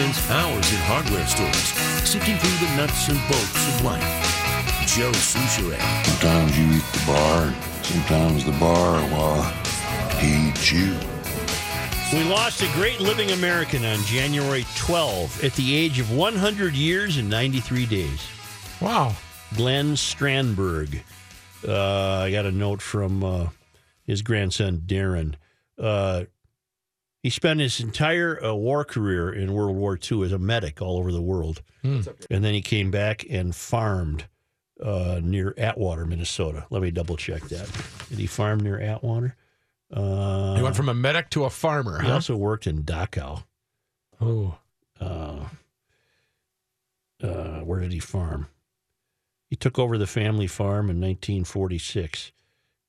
spends hours in hardware stores, sifting through the nuts and bolts of life. Joe Soucheray. Sometimes you eat the bar, sometimes the bar, well, eats you. We lost a great living American on January 12 at the age of 100 years and 93 days. Wow. Glenn Strandberg. Uh, I got a note from uh, his grandson, Darren. Uh, he spent his entire uh, war career in World War II as a medic all over the world. And then he came back and farmed uh, near Atwater, Minnesota. Let me double check that. Did he farm near Atwater? Uh, He went from a medic to a farmer, he huh? also worked in Dachau. Oh. Uh, uh, where did he farm? He took over the family farm in 1946.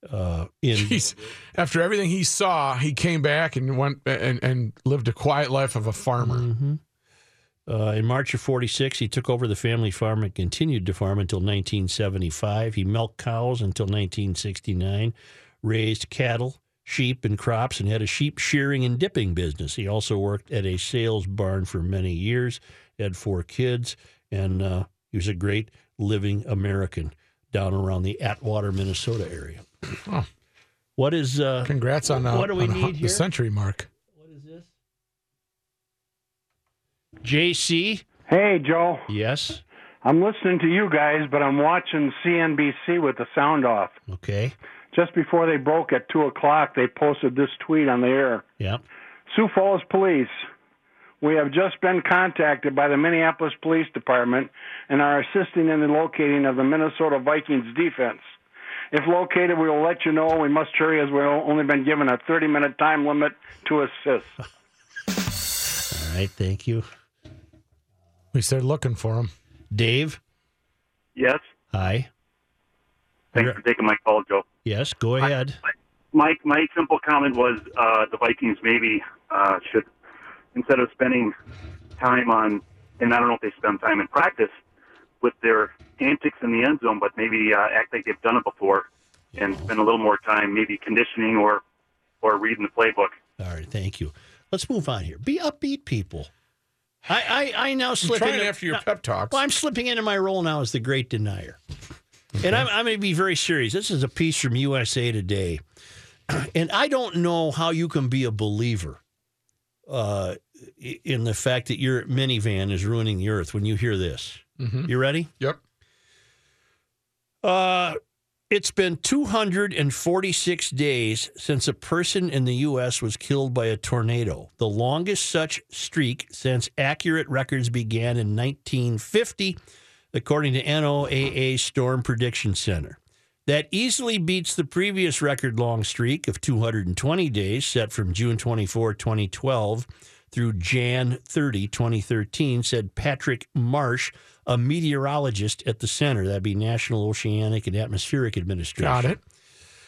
Uh, in Jeez. After everything he saw, he came back and went and, and lived a quiet life of a farmer. Mhm. Uh, in March of 46, he took over the family farm and continued to farm until 1975. He milked cows until 1969, raised cattle, sheep, and crops, and had a sheep shearing and dipping business. He also worked at a sales barn for many years, had four kids, and uh, he was a great living American down around the Atwater, Minnesota area. Oh. What is uh, Congrats on, uh, What do we on the need the here? century mark. what is this? JC? Hey, Joe. Yes. I'm listening to you guys, but I'm watching CNBC with the sound off. Okay. Just before they broke at 2 o'clock, they posted this tweet on the air Yeah. Sioux Falls Police. We have just been contacted by the Minneapolis Police Department and are assisting in the locating of the Minnesota Vikings defense. If located, we will let you know. We must hurry as we've only been given a 30 minute time limit to assist. All right. Thank you. We started looking for him. Dave? Yes. Hi. Thanks You're- for taking my call, Joe. Yes. Go ahead. My my simple comment was uh, the Vikings maybe uh, should instead of spending time on, and I don't know if they spend time in practice with their antics in the end zone, but maybe uh, act like they've done it before and spend a little more time maybe conditioning or or reading the playbook. All right. Thank you. Let's move on here. Be upbeat, people. I I, I now I'm slip trying into, after your now- pep talks. Well, I'm slipping into my role now as the great denier. And I'm, I'm going to be very serious. This is a piece from USA Today. And I don't know how you can be a believer uh, in the fact that your minivan is ruining the earth when you hear this. Mhm. You ready? Yep. Uh, it's been 246 days since a person in the U.S. was killed by a tornado, the longest such streak since accurate records began in 1950, according to NOAA Storm Prediction Center. That easily beats the previous record long streak of 220 days set from June 24, 2012 through Jan 30, 2013, said Patrick Marsh, a meteorologist at the center. That'd be National Oceanic and Atmospheric Administration. Got it.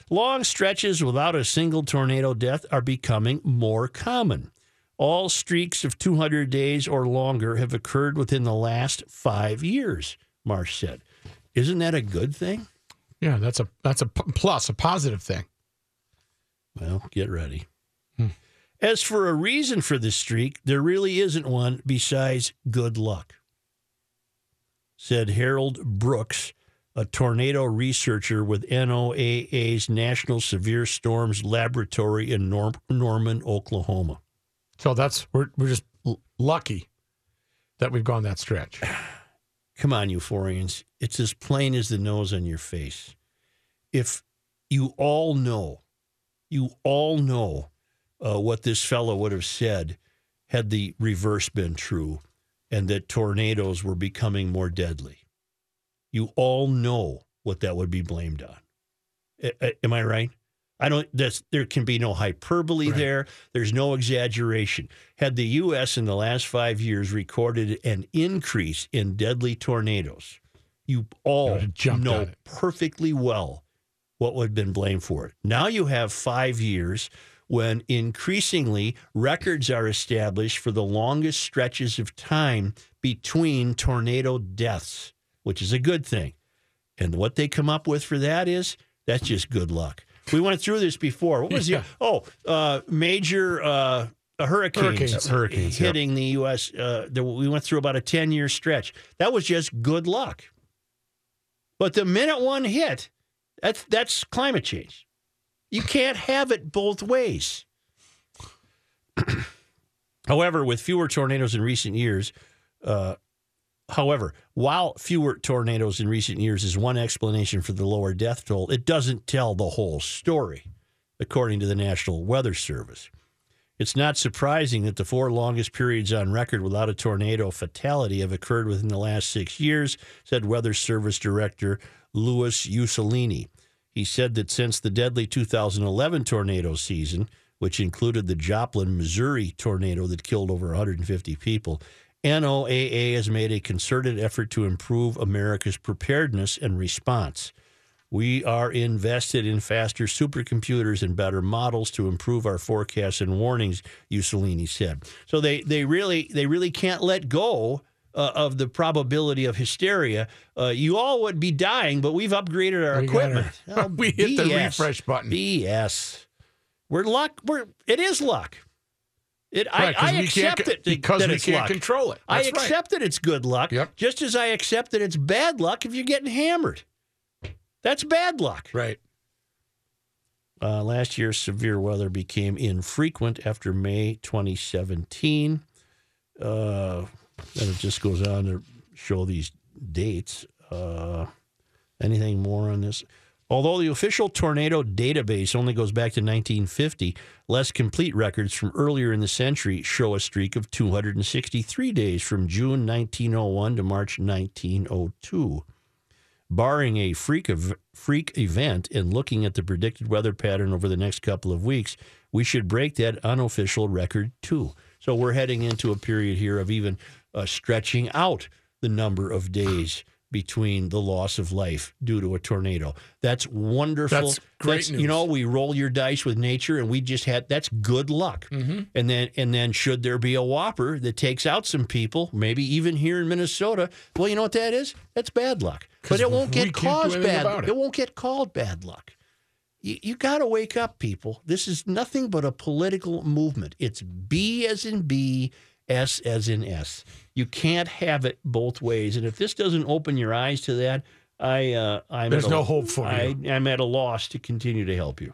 Long stretches without a single tornado death are becoming more common. All streaks of 200 days or longer have occurred within the last five years, Marsh said. Isn't that a good thing? Yeah, that's a that's a plus, a positive thing. Well, get ready. Hmm. As for a reason for this streak, there really isn't one besides good luck, said Harold Brooks, a tornado researcher with NOAA's National Severe Storms Laboratory in Nor- Norman, Oklahoma. So that's we're we're just l- lucky that we've gone that stretch. Come on, euphorians. It's as plain as the nose on your face. If you all know, you all know uh, what this fellow would have said had the reverse been true and that tornadoes were becoming more deadly. You all know what that would be blamed on. A- a- am I right? I don't. That's there can be no hyperbole Right. there. There's no exaggeration. Had the U.S. in the last five years recorded an increase in deadly tornadoes, you all would have jumped know perfectly well what would have been blamed for it. Now you have five years when increasingly records are established for the longest stretches of time between tornado deaths, which is a good thing. And what they come up with for that is that's just good luck. We went through this before. What was Yeah. the oh uh, major uh, uh, hurricanes, Hurricanes, hurricanes, yep. hitting the U.S. Uh, the, we went through about a 10 year stretch. That was just good luck. But the minute one hit, that's, that's climate change. You can't have it both ways. However, with fewer tornadoes in recent years, uh, however, while fewer tornadoes in recent years is one explanation for the lower death toll, it doesn't tell the whole story, according to the National Weather Service. It's not surprising that the four longest periods on record without a tornado fatality have occurred within the last six years, said Weather Service Director Louis Uccellini. He said that since the deadly 2011 tornado season, which included the Joplin, Missouri tornado that killed over 150 people, NOAA has made a concerted effort to improve America's preparedness and response. We are invested in faster supercomputers and better models to improve our forecasts and warnings, Uccellini said. So they, they really they really can't let go uh, of the probability of hysteria. Uh, you all would be dying, but we've upgraded our We equipment. Oh, we hit the refresh button. BS. We're luck. We're it is luck. It Right, I, I accept it because that we it's can't luck. control it. I That's right. accept that it's good luck. Yep. Just as I accept that it's bad luck if you're getting hammered. That's bad luck. Right. Uh, last year's severe weather became infrequent after May 2017. Uh, then it just goes on to show these dates. Uh, anything more on this? Although the official tornado database only goes back to 1950, less complete records from earlier in the century show a streak of 263 days from June 1901 to March 1902 barring a freak of freak event and looking at the predicted weather pattern over the next couple of weeks, we should break that unofficial record too. So we're heading into a period here of even uh, stretching out the number of days between the loss of life due to a tornado. That's wonderful. That's great You news. know, we roll your dice with nature, and we just had that's good luck. Mm-hmm. And then and then should there be a whopper that takes out some people, maybe even here in Minnesota, well, you know what that is? That's bad luck. But it won't get caused bad. It. it. won't get called bad luck. You, you got to wake up, people. This is nothing but a political movement. It's B as in B, S as in S. You can't have it both ways. And if this doesn't open your eyes to that, I uh, I'm There's at a- no hope for I, you. I'm at a loss to continue to help you.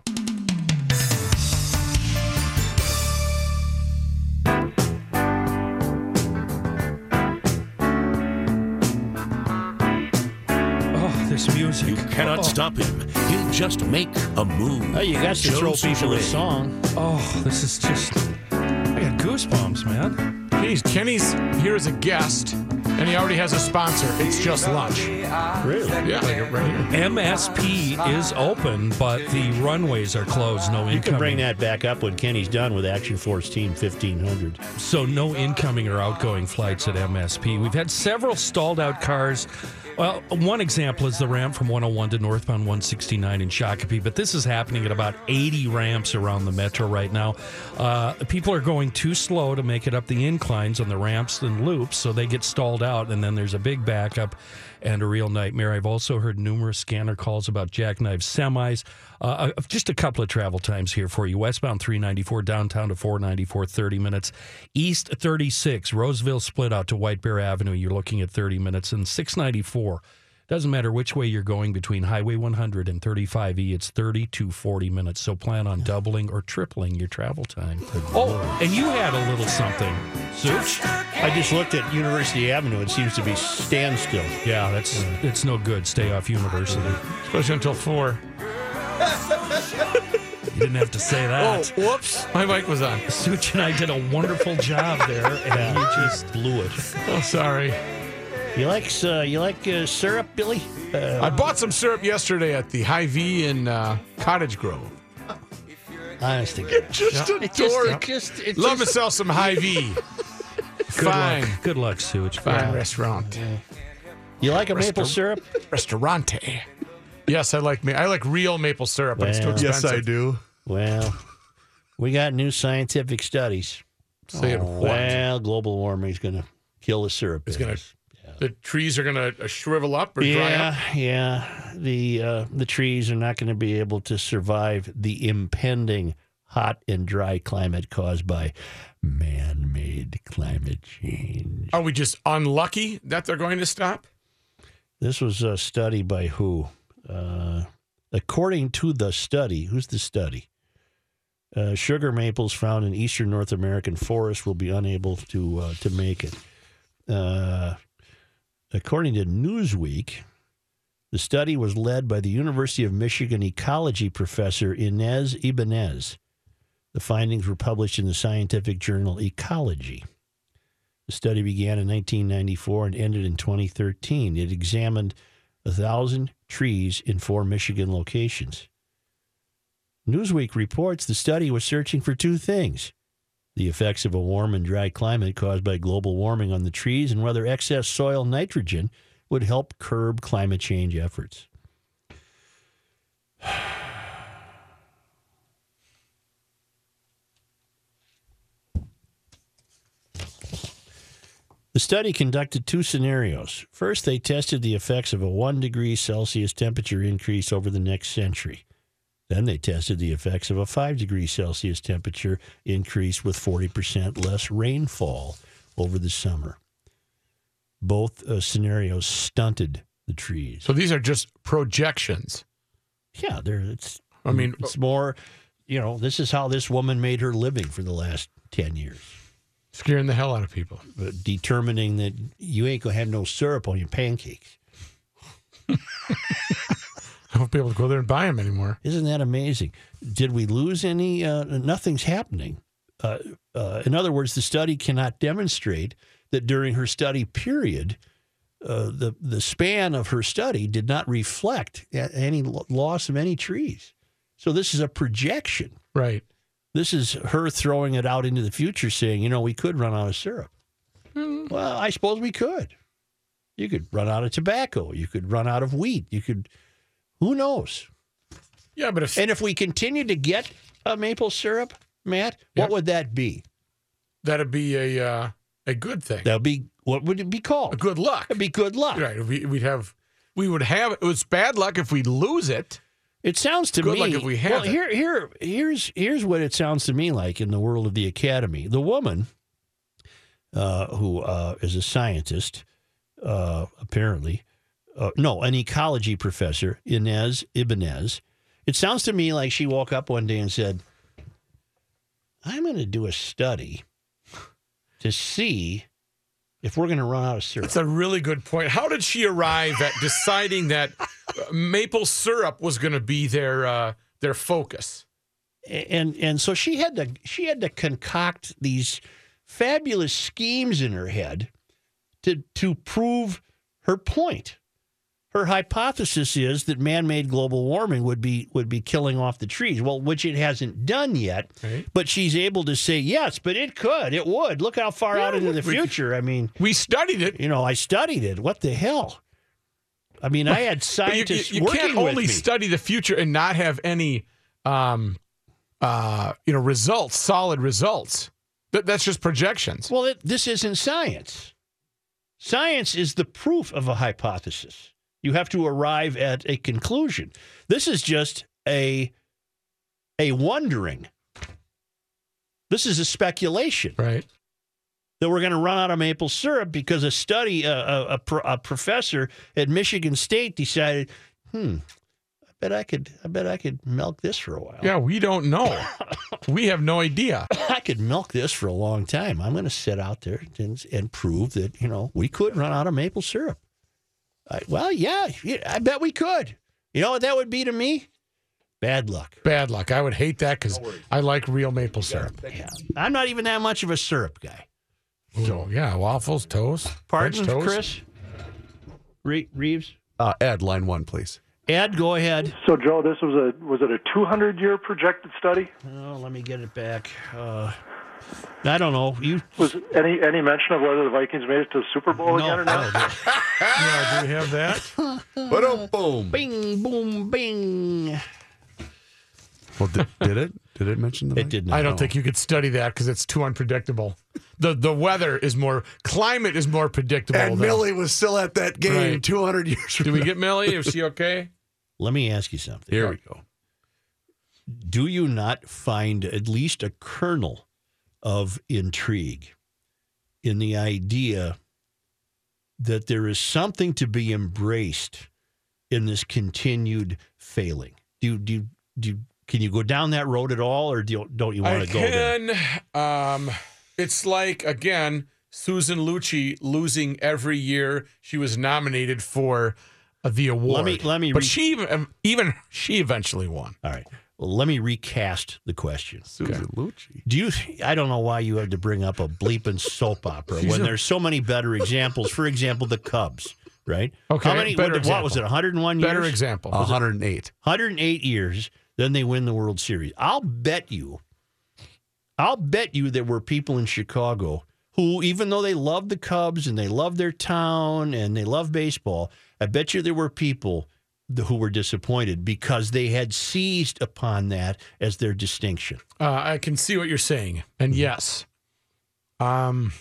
This music. You cannot oh, stop him. He'll just make a move. Oh, you got to Joe throw people a Soucheray. song. Oh, this is just. I got goosebumps, man. Kenny's, Kenny's here as a guest, and he already has a sponsor. It's just lunch. Really? Yeah, like right. MSP is open, but the runways are closed. No incoming. You can bring that back up when Kenny's done with Action Force Team 1500. So no incoming or outgoing flights at MSP. We've had several stalled out cars. Well, one example is the ramp from 101 to northbound 169 in Shakopee, but this is happening at about 80 ramps around the metro right now. Uh, people are going too slow to make it up the inclines on the ramps and loops, so they get stalled out, and then there's a big backup and a real nightmare. I've also heard numerous scanner calls about jackknife semis. Uh, uh, just a couple of travel times here for you. Westbound 394, downtown to 494, 30 minutes. East 36, Roseville split out to White Bear Avenue. You're looking at 30 minutes. And 694, doesn't matter which way you're going between Highway 100 and 35E, it's 30 to 40 minutes. So plan on doubling or tripling your travel time. Oh, and you had a little something, Such. I just looked at University Avenue. It seems to be standstill. Yeah, that's it's no good. Stay off university. Especially until four. You didn't have to say that. Oh, that. whoops. My mic was on. Such and I did a wonderful job there, and you just Blew it. Oh, sorry. You like uh, you like uh, syrup, Billy? Uh, I bought some syrup yesterday at the Hy-Vee in uh, Cottage Grove. honest to God. Just It just, it just, it Love just, myself some Hy-Vee. good Fine. luck. Good luck, Such. Fine restaurant. You like a maple syrup? Restaurante. Yes, I like me. I like real maple syrup, but it's too expensive. Yes, I do. Well, we got new scientific studies. Say it what? Well, global warming is going to kill the syrup. It's gonna. business. The trees are gonna uh, shrivel up or dry Yeah, up. yeah. The uh, the trees are not going to be able to survive the impending hot and dry climate caused by man made climate change. Are we just unlucky that they're going to stop? This was a study by who? Uh, according to the study, who's the study? Uh, sugar maples found in eastern North American forests will be unable to uh, to make it. According to Newsweek, the study was led by the University of Michigan ecology professor Inez Ibanez. The findings were published in the scientific journal Ecology. The study began in 1994 and ended in 2013. It examined a thousand trees in four Michigan locations. Newsweek reports the study was searching for two things the effects of a warm and dry climate caused by global warming on the trees and whether excess soil nitrogen would help curb climate change efforts. The study conducted two scenarios. First, they tested the effects of a 1 degree Celsius temperature increase over the next century. Then they tested the effects of a 5 degree Celsius temperature increase with 40% less rainfall over the summer. Both uh, scenarios stunted the trees. So these are just projections. Yeah, there it's I mean, it's more, you know, this is how this woman made her living for the last 10 years. scaring the hell out of people. uh, determining that you ain't gonna have no syrup on your pancakes. I won't be able to go there and buy them anymore. Isn't that amazing? Did we lose any? Uh, nothing's happening. Uh, uh, in other words, the study cannot demonstrate that during her study period, uh, the the span of her study did not reflect any loss of any trees. So this is a projection. Right. This is her throwing it out into the future, saying, you know, we could run out of syrup. Well, I suppose we could. You could run out of tobacco. You could run out of wheat. You could, who knows? Yeah, but if And if we continue to get a maple syrup, Matt, Yep. what would that be? that'd be a uh, a good thing, That would be, what would it be a called? good luck. It'd be good luck. Right. We, we'd have, we would have. It was bad luck if we lose it. It sounds to Good me. luck if we have well, it. here, here, here's here's what it sounds to me like in the world of the academy. The woman, uh, who uh, is a scientist, uh, apparently, uh, no, an ecology professor, Inez Ibanez. It sounds to me like she woke up one day and said, "I'm going to do a study to see if we're going to run out of syrup." That's a really good point. How did she arrive at deciding that uh, maple syrup was going to be their uh, their focus? and and so she had to she had to concoct these fabulous schemes in her head to to prove her point. Her hypothesis is that man-made global warming would be would be killing off the trees. Well, which it hasn't done yet, Right. but she's able to say yes, but it could, it would. Look how far Yeah, out into the we- future. I mean, We studied it. you know, I studied it. What the hell? I mean, I had But you, you, scientists you can't only study the future and not have any, um, uh, you know, results, solid results. That, that's just projections. Well, it, this isn't science. Science is the proof of a hypothesis. You have to arrive at a conclusion. This is just a a wondering. This is a speculation Right. that we're going to run out of maple syrup because a study, a, a, a, a professor at Michigan State decided, hmm, I bet I could, I bet I could milk this for a while. Yeah, we don't know. we have no idea. I could milk this for a long time. I'm going to sit out there and, and prove that, you know, we could run out of maple syrup. I, well, yeah, yeah, I bet we could. You know what that would be to me? Bad luck. Bad luck. I would hate that because I like real maple syrup. Yeah. I'm not even that much of a syrup guy. So yeah, waffles, toast. Pardon, toast. Chris? Re- Reeves? Uh, Ed, line one, please. Ed, go ahead. So, Joe, this was a was it a 200 year projected study? Oh, let me get it back. Uh, I don't know. You Was any any mention of whether the Vikings made it to the Super Bowl no, again or not? no. Yeah, do we have that? But oh, boom. Bing, boom, bing. Well, did, did it? Did it mention the? It did not. I don't think you could study that because it's too unpredictable. The the weather is more climate is more predictable. And though. Millie was still at that game Right. 200 years from Did we now. get Millie? Is she okay? Let me ask you something. Here we go. do you not find at least a kernel of intrigue in the idea that there is something to be embraced in this continued failing? Do you, do you, do can you go down that road at all, or do you, don't you want to go there? can. Um, it's like again Susan Lucci losing every year she was nominated for the award. Let me- let me But re- she even even she eventually won. All right. Well, let me recast the question. Susan Lucci. Do you? I don't know why you have to bring up a bleeping soap opera when there's so many better examples. For example, the Cubs, right? Okay, How many? What, what was it? example. 101 Better years. example. 108. 108 years. Then they win the World Series. I'll bet you. I'll bet you there were people in Chicago who, even though they loved the Cubs and they loved their town and they love baseball, I bet you there were people th- who were disappointed because they had seized upon that as their distinction. Uh, I can see what you're saying, and Mm-hmm. yes, um,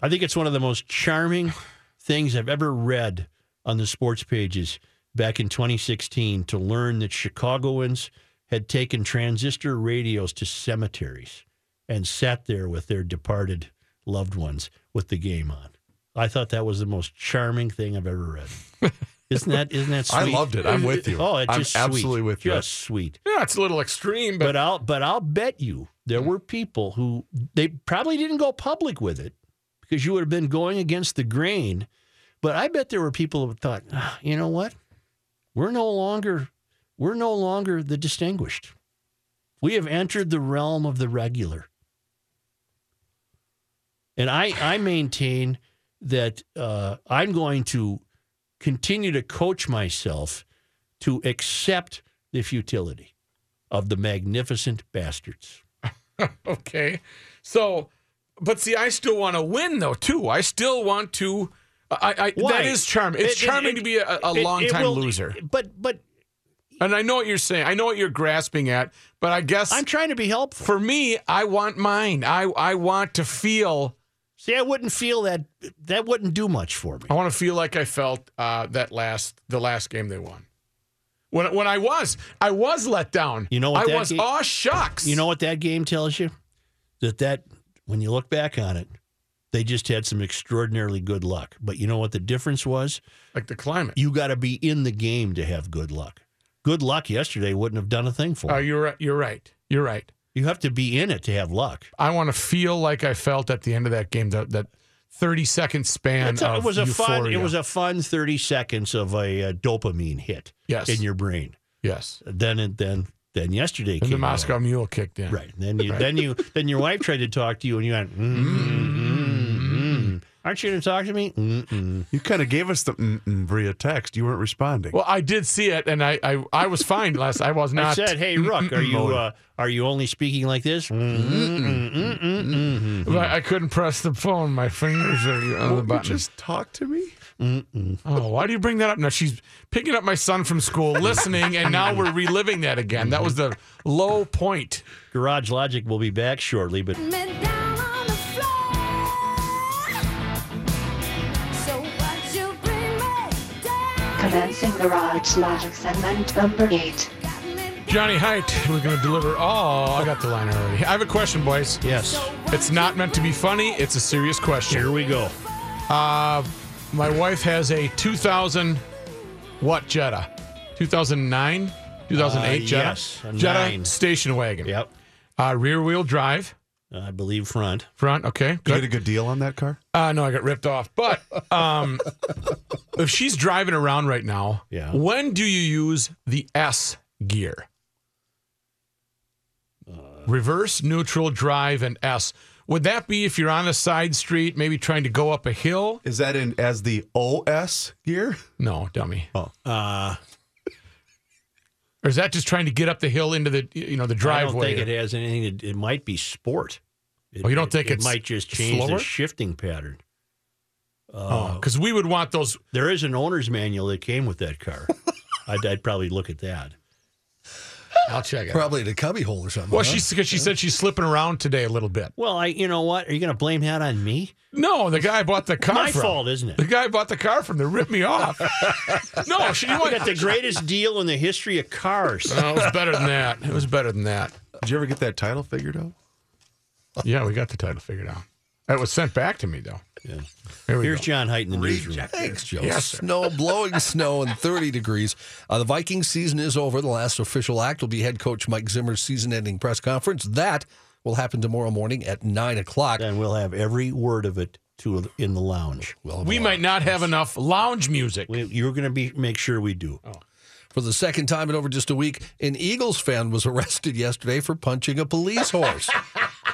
I think it's one of the most charming things I've ever read on the sports pages back in 2016 to learn that Chicagoans had taken transistor radios to cemeteries and sat there with their departed loved ones with the game on. I thought that was the most charming thing I've ever read. Isn't that isn't that sweet? I loved it. I'm with you. Oh, it's I'm just sweet. absolutely with you. Just sweet. yeah, it's a little extreme, but, But I'll but I'll bet you there were people who they probably didn't go public with it because you would have been going against the grain. But I bet there were people who thought, "Ah, you know what? We're no longer we're no longer the distinguished. We have entered the realm of the regular. And I I maintain that uh, I'm going to continue to coach myself to accept the futility of the magnificent bastards. okay. So, but see, I still want to win though too. I still want to. I, I that is charming. It's It- it- charming it- to be a, a It- it long time will- loser. But but And I know what you're saying. I know what you're grasping at. But I guess I'm trying to be helpful. for me, I want mine. I I want to feel. See, I wouldn't feel that that wouldn't do much for me. I want to feel like I felt uh, that last the last game they won. When when I was I was let down. You know what I that was. ga- oh shucks. You know what that game tells you? That that when you look back on it, they just had some extraordinarily good luck. But you know what the difference was? like the climate. You got to be in the game to have good luck. Good luck yesterday wouldn't have done a thing for Oh, you. you're right. You're right. You're right. You have to be in it to have luck. I want to feel like I felt at the end of that game. That that thirty second span. A- of it was a fun. It was a fun thirty seconds of a, uh dopamine hit Yes. in your brain. yes. Then and then then yesterday And the. Moscow Mule kicked in. Right. Then you Right. then you then your wife tried to talk to you and you went, mm, mm, mm. Aren't you going to talk to me? Mm-mm. You kind of gave us the mm-mm via text. You weren't responding. Well, I did see it, and I I, I was fine last. I was not. I not. said, "Hey, Rook, are you uh, are you only speaking like this?" Mm-mm, mm-mm, mm-mm. But I couldn't press the phone. My fingers are on the Won't you button. just talk to me. Oh, why do you bring that up? Now she's picking up my son from school, listening, and now we're reliving that again. That was the low point. Garage Logic will be back shortly, but Commencing Garage Logic segment number 8. Johnny Height, we're going to deliver. Oh, I got the line already. I have a question, boys. yes, It's not meant to be funny. It's a serious question. here we go. Uh, my wife has a 2000 what Jetta? 2009, 2008 Uh, Jetta. yes, Jetta nine. station wagon. Yep, Uh, rear wheel drive. I believe front. Front. Okay. You get a Good. good deal on that car? Uh, no, I got ripped off. But um, if she's driving around right now, Yeah. when do you use the S gear? Reverse, neutral, drive, and S. Would that be if you're on a side street, maybe trying to go up a hill? Is that in as the OS gear? No, dummy. Uh, Or is that just trying to get up the hill into the you know the I driveway? don't think it has anything. It, it might be sport. It, Oh, you don't think it it's might just change slower? the shifting pattern? Oh, uh, because we would want those. There is an owner's manual that came with that car. I'd, I'd probably look at that. I'll check it. Probably at a cubby hole or something. Well, huh? she's because she said she's slipping around today a little bit. Well, I, you know what? Are you going to blame that on me? No, the guy I bought the car My from. fault, isn't it? The guy I bought the car from. They ripped me off. no, she We went. got the greatest deal in the history of cars. No, it was better than that. It was better than that. Did you ever get that title figured out? Yeah, we got the title figured out. It was sent back to me though. Yeah. Here Here's go. John Height in the newsroom. Thanks, Joe. Yes, snow, blowing snow, and 30 degrees. Uh, the Vikings season is over. The last official act will be head coach Mike Zimmer's season ending press conference. That will happen tomorrow morning at 9 o'clock. And we'll have every word of it to in the lounge. Well, We might not have enough lounge music. We, you're going to be make sure we do. For the second time in over just a week, an Eagles fan was arrested yesterday for punching a police horse.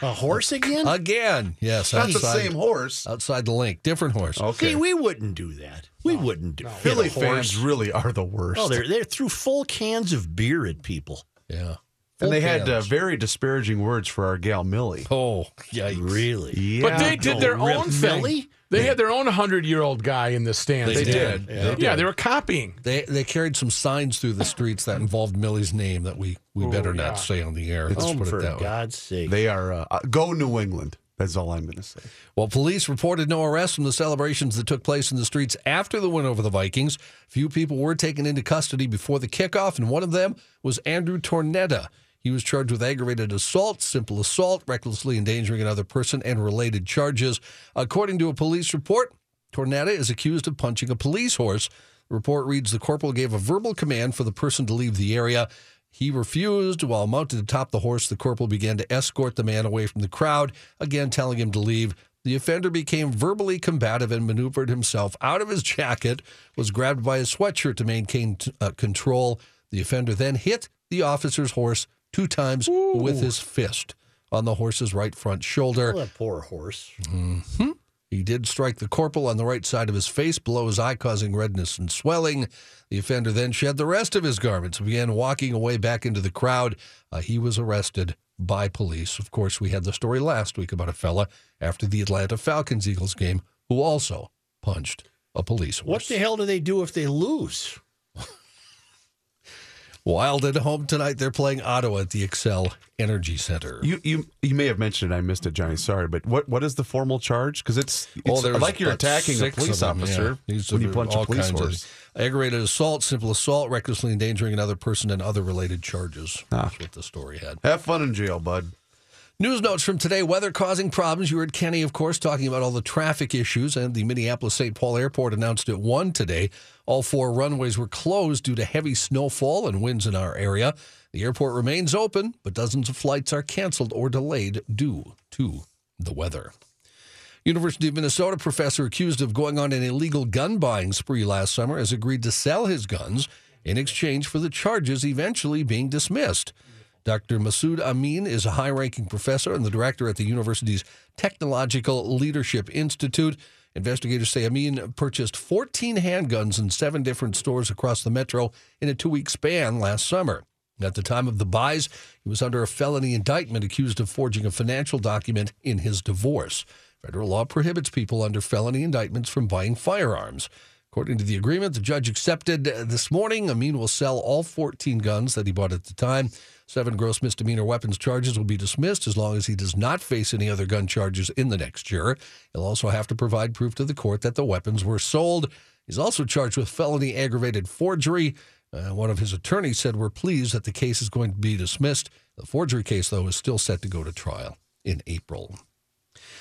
A horse again? Again, yes. That's the outside- same horse. Outside the link, different horse. Okay. See, we wouldn't do that. We wouldn't do hit Philly a horse. fans really are the worst. Oh, they're they threw full cans of beer at people. Yeah. and they Full had uh, very disparaging words for our gal Millie. Oh, yikes. Really? Yeah. But they did their Oh, Rip own thing. Millie? They had their own hundred-year-old guy in the stands. They did. Yeah. Yeah, they were copying. They they carried some signs through the streets that involved Millie's name that we we better yeah. not say on the air. Let's Oh, put for it that way. God's sake. They are uh, uh, go New England. That's all I'm going to say. Well, police reported no arrests from the celebrations that took place in the streets after the win over the Vikings. Few people were taken into custody before the kickoff, and one of them was Andrew Tornetta. He was charged with aggravated assault, simple assault, recklessly endangering another person, and related charges. According to a police report, Tornetta is accused of punching a police horse. The report reads the corporal gave a verbal command for the person to leave the area. He refused. While mounted atop the horse, the corporal began to escort the man away from the crowd, again telling him to leave. The offender became verbally combative and maneuvered himself out of his jacket, was grabbed by his sweatshirt to maintain uh, control. The offender then hit the officer's horse two times with his fist on the horse's right front shoulder. Oh, that poor horse. He did strike the corporal on the right side of his face, below his eye, causing redness and swelling. The offender then shed the rest of his garments and began walking away back into the crowd. Uh, he was arrested by police. Of course, we had the story last week about a fella after the Atlanta Falcons Eagles game who also punched a police horse. What the hell do they do if they lose? Wild at home tonight. They're playing Ottawa at the Xcel Energy Center. You you you may have mentioned it. I missed it, Johnny. Sorry, but what what is the formal charge? Because it's, it's Oh, like you're attacking a police them, officer yeah. When you punch a police kinds of- horse. aggravated assault, simple assault, recklessly endangering another person, and other related charges. Ah. That's what the story had. Have fun in jail, bud. News notes from today weather causing problems. You heard Kenny, of course, talking about all the traffic issues, and the Minneapolis St. Paul Airport announced at 1 today. All four runways were closed due to heavy snowfall and winds in our area. The airport remains open, but dozens of flights are canceled or delayed due to the weather. University of Minnesota professor accused of going on an illegal gun buying spree last summer has agreed to sell his guns in exchange for the charges eventually being dismissed. Dr. Masood Amin is a high ranking professor and the director at the university's Technological Leadership Institute. Investigators say Amin purchased 14 handguns in seven different stores across the metro in a two week span last summer. At the time of the buys, he was under a felony indictment accused of forging a financial document in his divorce. Federal law prohibits people under felony indictments from buying firearms. According to the agreement, the judge accepted this morning. Amin will sell all 14 guns that he bought at the time. Seven gross misdemeanor weapons charges will be dismissed as long as he does not face any other gun charges in the next year. He'll also have to provide proof to the court that the weapons were sold. He's also charged with felony aggravated forgery. Uh, one of his attorneys said, We're pleased that the case is going to be dismissed. The forgery case, though, is still set to go to trial in April.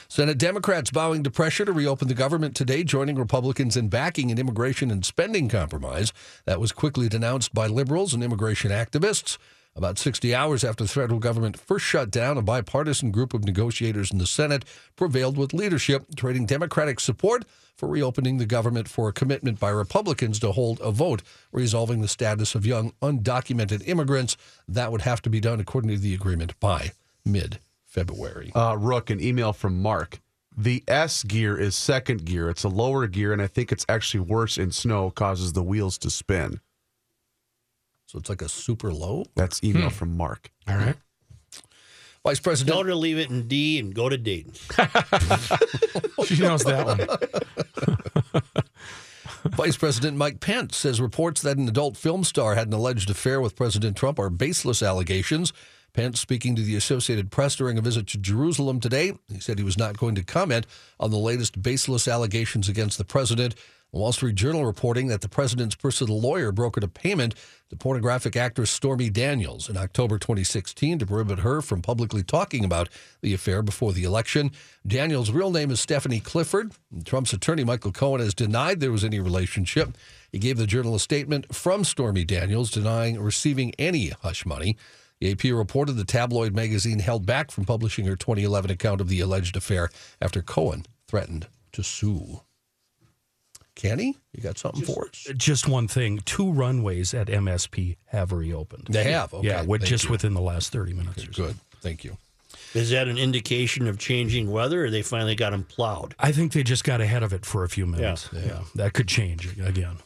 Senate Democrats bowing to pressure to reopen the government today, joining Republicans in backing an immigration and spending compromise that was quickly denounced by liberals and immigration activists. About 60 hours after the federal government first shut down, a bipartisan group of negotiators in the Senate prevailed with leadership, trading Democratic support for reopening the government for a commitment by Republicans to hold a vote resolving the status of young undocumented immigrants. That would have to be done, according to the agreement, by mid February. Uh, Rook, an email from Mark. The S gear is second gear. It's a lower gear, and I think it's actually worse in snow, causes the wheels to spin. So it's like a super low. That's email from Mark. All right. Vice President. Tell her to leave it in D and go to Dayton. She knows that one. Vice President Mike Pence says reports that an adult film star had an alleged affair with President Trump are baseless allegations. Pence, speaking to the Associated Press during a visit to Jerusalem today, he said he was not going to comment on the latest baseless allegations against the president. Wall Street Journal reporting that the president's personal lawyer brokered a payment to pornographic actress Stormy Daniels in October 2016 to prohibit her from publicly talking about the affair before the election. Daniels' real name is Stephanie Clifford. Trump's attorney Michael Cohen has denied there was any relationship. He gave the journal a statement from Stormy Daniels denying receiving any hush money. The AP reported the tabloid magazine held back from publishing her 2011 account of the alleged affair after Cohen threatened to sue. Kenny, you got something for us? Just one thing: two runways at MSP have reopened. They have, okay. yeah, with, Thank just you. within the last thirty minutes. or so. Good. Thank you. Is that an indication of changing weather, or they finally got them plowed? I think they just got ahead of it for a few minutes. Yeah, Yeah, that could change again.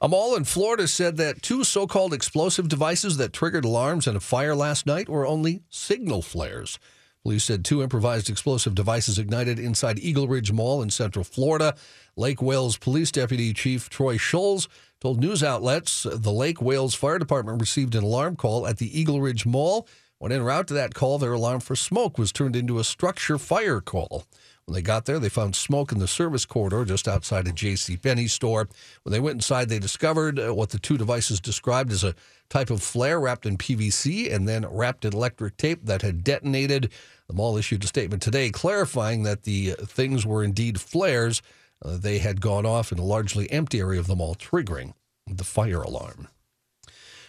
A mall in Florida said that two so called explosive devices that triggered alarms in a fire last night were only signal flares. Police said two improvised explosive devices ignited inside Eagle Ridge Mall in Central Florida. Lake Wales Police Deputy Chief Troy Scholes told news outlets the Lake Wales Fire Department received an alarm call at the Eagle Ridge Mall. When en route to that call, their alarm for smoke was turned into a structure fire call. When they got there, they found smoke in the service corridor just outside a J.C. Penney store. When they went inside, they discovered uh, what the two devices described as a type of flare wrapped in PVC and then wrapped in electric tape that had detonated. The mall issued a statement today clarifying that the uh, things were indeed flares. Uh, they had gone off in a largely empty area of the mall, triggering the fire alarm.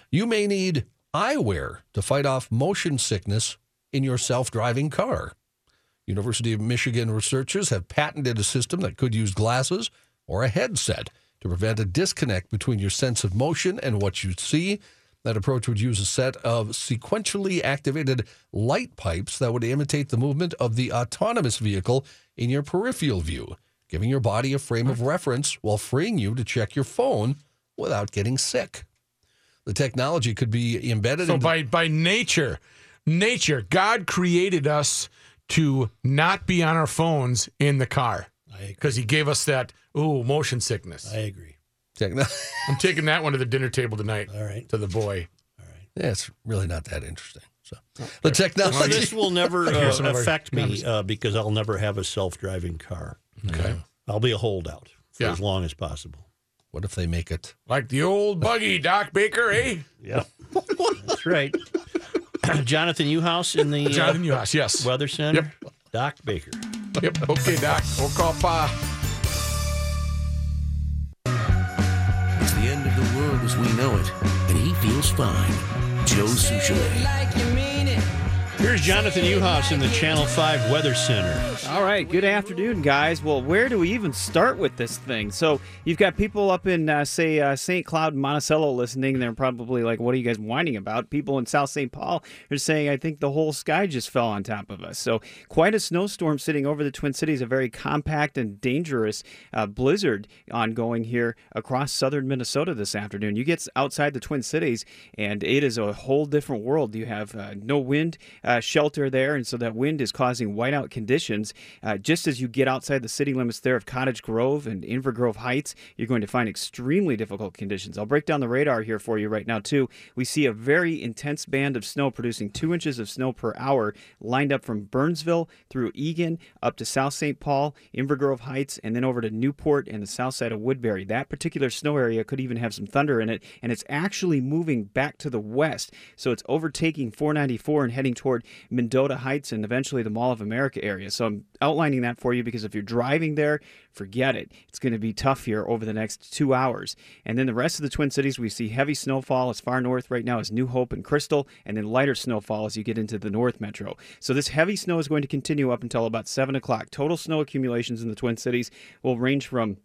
You may need eyewear to fight off motion sickness in your self driving car. University of Michigan researchers have patented a system that could use glasses or a headset to prevent a disconnect between your sense of motion and what you see. That approach would use a set of sequentially activated light pipes that would imitate the movement of the autonomous vehicle in your peripheral view, giving your body a frame of reference while freeing you to check your phone without getting sick. The technology could be embedded So by by nature, nature, God created us to not be on our phones in the car because He gave us that ooh motion sickness. I agree. techno- I'm taking that one to the dinner table tonight. All right. to the boy. Yeah, it's really not that interesting. So the Well, technology. this will never uh, Here's some of our affect me uh, because I'll never have a self-driving car. Okay, I'll be a holdout for Yeah. as long as possible. What if they make it? like the old buggy, Doc Baker, eh? Yep, that's right. Jonathan Yuhas in the uh, Jonathan Yuhas, yes. Weather Center. Yep. Doc Baker. Yep. Okay, Doc. We'll call Pa. It's the end of the world as we know it, and he feels fine. Joe Soucheray. Here's Jonathan Yuhas in the Channel 5 Weather Center. All right, good afternoon, guys. Well, where do we even start with this thing? So, you've got people up in, uh, say, uh, St. Cloud and Monticello listening. They're probably like, what are you guys whining about? People in South St. Paul are saying, I think the whole sky just fell on top of us. So, quite a snowstorm sitting over the Twin Cities, a very compact and dangerous uh, blizzard ongoing here across southern Minnesota this afternoon. You get outside the Twin Cities, and it is a whole different world. You have uh, no wind uh, shelter there, and so that wind is causing whiteout conditions. Uh, just as you get outside the city limits there of Cottage Grove and Inver Grove Heights, you're going to find extremely difficult conditions. I'll break down the radar here for you right now, too. We see a very intense band of snow producing two inches of snow per hour lined up from Burnsville through Eagan up to South St. Paul, Inver Grove Heights, and then over to Newport and the south side of Woodbury. That particular snow area could even have some thunder in it, and it's actually moving back to the west. So it's overtaking 494 and heading toward Mendota Heights and eventually the Mall of America area. So I'm outlining that for you because if you're driving there, forget it. It's going to be tough here over the next two hours. And then the rest of the Twin Cities, we see heavy snowfall as far north right now as New Hope and Crystal, and then lighter snowfall as you get into the North Metro. So this heavy snow is going to continue up until about 7 o'clock. Total snow accumulations in the Twin Cities will range from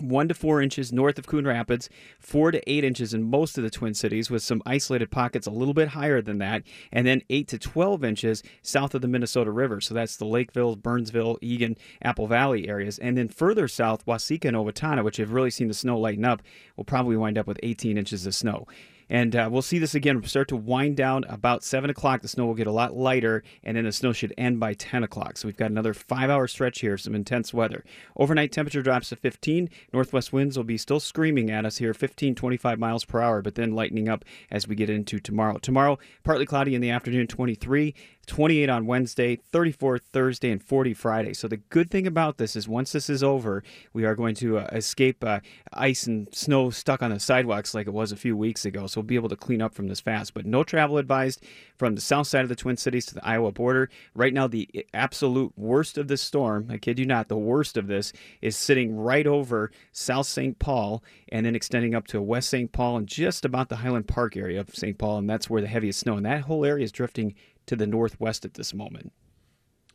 one to four inches north of Coon Rapids, four to eight inches in most of the Twin Cities, with some isolated pockets a little bit higher than that, and then eight to 12 inches south of the Minnesota River. So that's the Lakeville, Burnsville, Eagan, Apple Valley areas. And then further south, Waseca and Owatonna, which have really seen the snow lighten up, will probably wind up with 18 inches of snow. And uh, we'll see this again start to wind down about 7 o'clock. The snow will get a lot lighter, and then the snow should end by 10 o'clock. So we've got another five hour stretch here of some intense weather. Overnight temperature drops to 15. Northwest winds will be still screaming at us here, 15, 25 miles per hour, but then lightening up as we get into tomorrow. Tomorrow, partly cloudy in the afternoon, 23. 28 on Wednesday, 34 Thursday, and 40 Friday. So the good thing about this is once this is over, we are going to uh, escape uh, ice and snow stuck on the sidewalks like it was a few weeks ago. So we'll be able to clean up from this fast. But no travel advised from the south side of the Twin Cities to the Iowa border. Right now, the absolute worst of this storm, I kid you not, the worst of this is sitting right over South St. Paul and then extending up to West St. Paul and just about the Highland Park area of St. Paul. And that's where the heaviest snow. And that whole area is drifting to the northwest at this moment.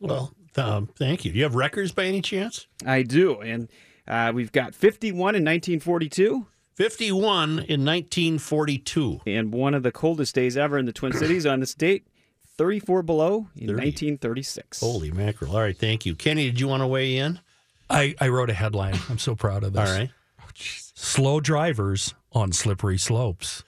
Well, um, thank you. Do you have records by any chance? I do. And uh, we've got 51 in 1942. 51 in 1942. And one of the coldest days ever in the Twin Cities on this date, 34 below in 30. 1936. Holy mackerel. All right, thank you. Kenny, did you want to weigh in? I, I wrote a headline. I'm so proud of this. All right. Slow drivers on slippery slopes.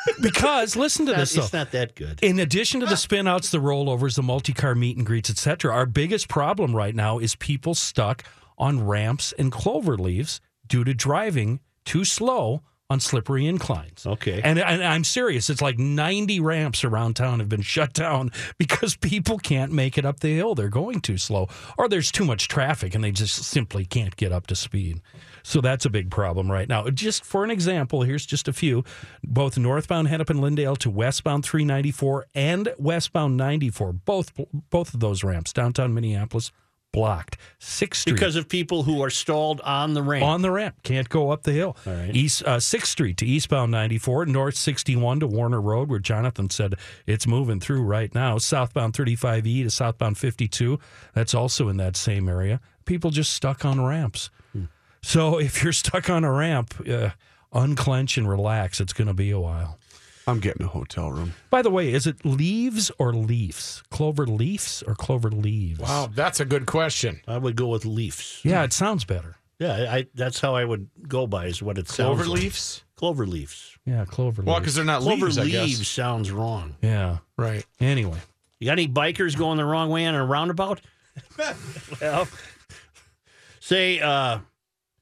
Because listen to not- this. though. it's not that good. In addition to the spinouts, the rollovers, the multi car meet and greets, etc., our biggest problem right now is people stuck on ramps and clover leaves due to driving too slow on slippery inclines. Okay. And, and I'm serious. It's like 90 ramps around town have been shut down because people can't make it up the hill. They're going too slow, or there's too much traffic and they just simply can't get up to speed. So that's a big problem right now. Just for an example, here's just a few. Both northbound Hennepin Lyndale to westbound 394 and westbound 94, both both of those ramps downtown Minneapolis blocked. Sixth Street Because of people who are stalled on the ramp. on the ramp. Can't go up the hill. All right. East uh, Sixth Street to eastbound 94, North 61 to Warner Road, where Jonathan said it's moving through right now. Southbound 35E to southbound 52. That's also in that same area. People just stuck on ramps. Hmm. So if you're stuck on a ramp, uh, unclench and relax. It's going to be a while. I'm getting a hotel room. By the way, is it leaves or leaves? Clover leaves or clover leaves? Wow, that's a good question. I would go with leaves. Yeah, it sounds better. Yeah, I, that's how I would go by is what it sounds Clover like. leaves? Clover leaves. Yeah, clover Well, leaves. because they're not Clover leaves, I leaves sounds wrong. Yeah. Right. Anyway. You got any bikers going the wrong way on a roundabout? well, say uh,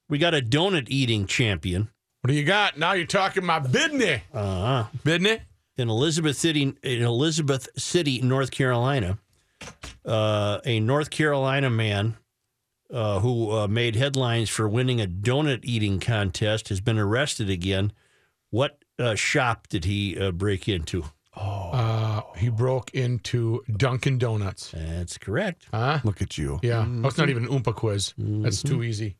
we got a donut eating champion What do you got? Now you're talking my business. Uh-huh. Business? in Elizabeth City, in Elizabeth City, North Carolina. Uh, a North Carolina man uh, who uh, made headlines for winning a donut eating contest has been arrested again. What uh, shop did he uh, break into? Uh, he broke into Dunkin' Donuts. That's correct. Huh? Look at you. Yeah. Oh, it's not even an Oompa quiz. That's too easy.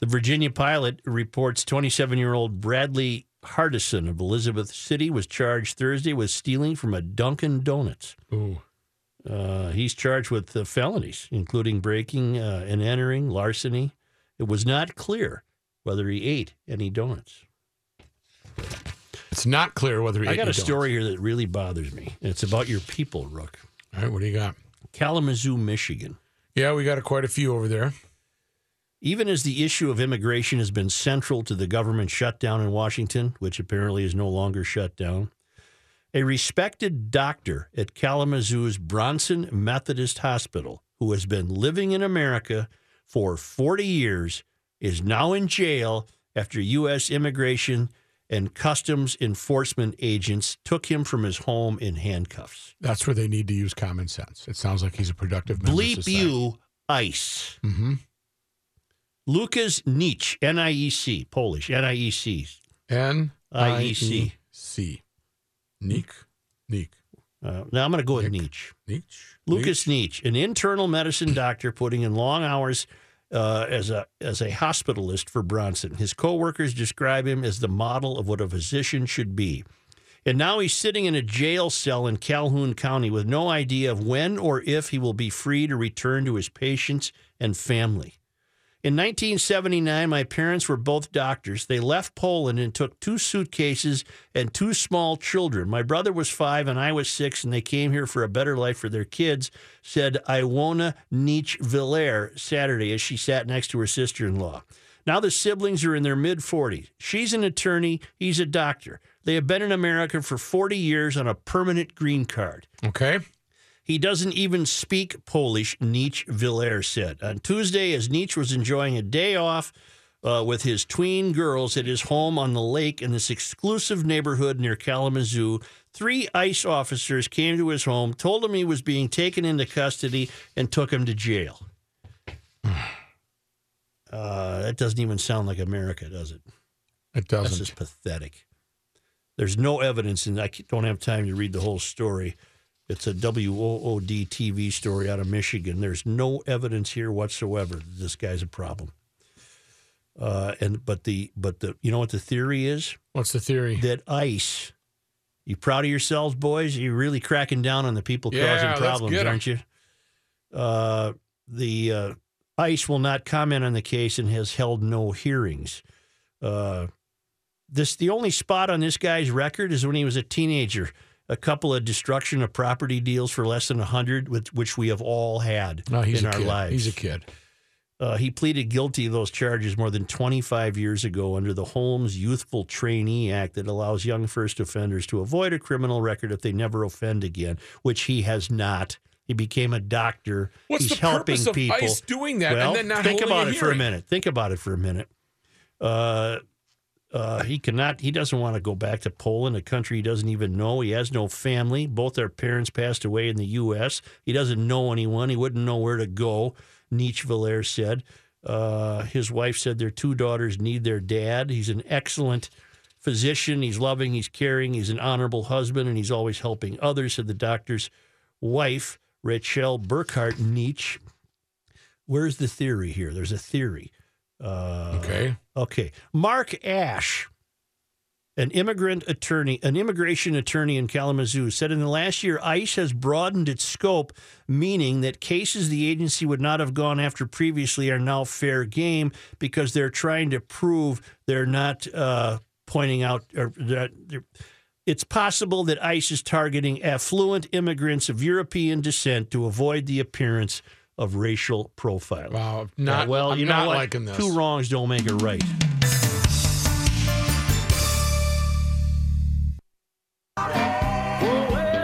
The Virginia Pilot reports 27 year old Bradley Hardison of Elizabeth City was charged Thursday with stealing from a Dunkin' Donuts. Ooh. Uh, he's charged with uh, felonies, including breaking uh, and entering, larceny. It was not clear whether he ate any donuts. It's not clear whether he I got a donuts. story here that really bothers me. It's about your people, Rook. All right, what do you got? Kalamazoo, Michigan. Yeah, we got a, quite a few over there. Even as the issue of immigration has been central to the government shutdown in Washington, which apparently is no longer shut down, a respected doctor at Kalamazoo's Bronson Methodist Hospital, who has been living in America for 40 years, is now in jail after U.S. immigration and customs enforcement agents took him from his home in handcuffs. That's where they need to use common sense. It sounds like he's a productive member Bleep you, ICE. Mm-hmm. Lukas Nietzsche, N I E C, Polish, N I E C. N IEC. C. Neek. Neek. Uh, now I'm going to go with Nietzsche. Nietzsche. Lucas Nietzsche, an internal medicine doctor putting in long hours uh, as a as a hospitalist for Bronson. His coworkers describe him as the model of what a physician should be. And now he's sitting in a jail cell in Calhoun County with no idea of when or if he will be free to return to his patients and family. In 1979, my parents were both doctors. They left Poland and took two suitcases and two small children. My brother was five and I was six, and they came here for a better life for their kids, said Iwona Nietzsche Villers Saturday as she sat next to her sister in law. Now the siblings are in their mid 40s. She's an attorney, he's a doctor. They have been in America for 40 years on a permanent green card. Okay. He doesn't even speak Polish, Nietzsche Villers said. On Tuesday, as Nietzsche was enjoying a day off uh, with his tween girls at his home on the lake in this exclusive neighborhood near Kalamazoo, three ICE officers came to his home, told him he was being taken into custody, and took him to jail. Uh, that doesn't even sound like America, does it? It doesn't. just pathetic. There's no evidence, and I don't have time to read the whole story. It's a WOOD TV story out of Michigan. There's no evidence here whatsoever that this guy's a problem. Uh, and but the but the you know what the theory is What's the theory? that ICE. You proud of yourselves, boys? You're really cracking down on the people Yeah, causing problems, aren't you? Uh, the uh, ICE will not comment on the case and has held no hearings. Uh, this the only spot on this guy's record is when he was a teenager. A couple of destruction of property deals for less than a hundred, with which we have all had No, in our kid. lives. He's a kid. Uh, he pleaded guilty to those charges more than 25 years ago under the Holmes Youthful Trainee Act that allows young first offenders to avoid a criminal record if they never offend again, which he has not. He became a doctor. What's He's the helping purpose of people. ICE doing that and well, then not think about it for a minute. Think about it for a minute. Uh, uh, he cannot. He doesn't want to go back to Poland, a country he doesn't even know. He has no family. Both their parents passed away in the U.S. He doesn't know anyone. He wouldn't know where to go. Nietzsche Villers said. Uh, his wife said their two daughters need their dad. He's an excellent physician. He's loving. He's caring. He's an honorable husband, and he's always helping others. Said the doctor's wife, Rachel Burkhart Nietzsche. Where's the theory here? There's a theory. Uh, Okay. Okay. Mark Ash, an immigrant attorney, an immigration attorney in Kalamazoo, said in the last year, ICE has broadened its scope, meaning that cases the agency would not have gone after previously are now fair game because they're trying to prove they're not uh, pointing out or that it's possible that ICE is targeting affluent immigrants of European descent to avoid the appearance of racial profiling. Wow. Not, Yeah, well, I'm you know not what? liking this. Two wrongs don't make it right.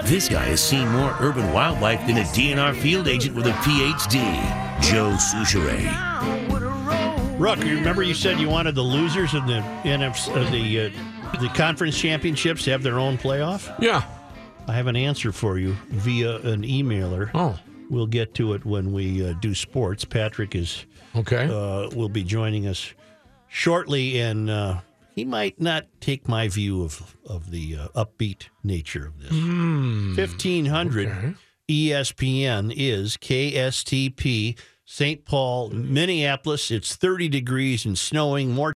This guy has seen more urban wildlife than a DNR field agent with a PhD. Joe Soucheray. Rook, you remember you said you wanted the losers of the NFC, uh, the uh, the conference championships to have their own playoff. Yeah. I have an answer for you via an emailer. Oh. We'll get to it when we uh, do sports. Patrick is Okay. uh, will be joining us shortly, and uh, he might not take my view of of the uh, upbeat nature of this. Hmm. Fifteen hundred E ESPN is KSTP St. Paul, Minneapolis. It's thirty degrees and snowing. More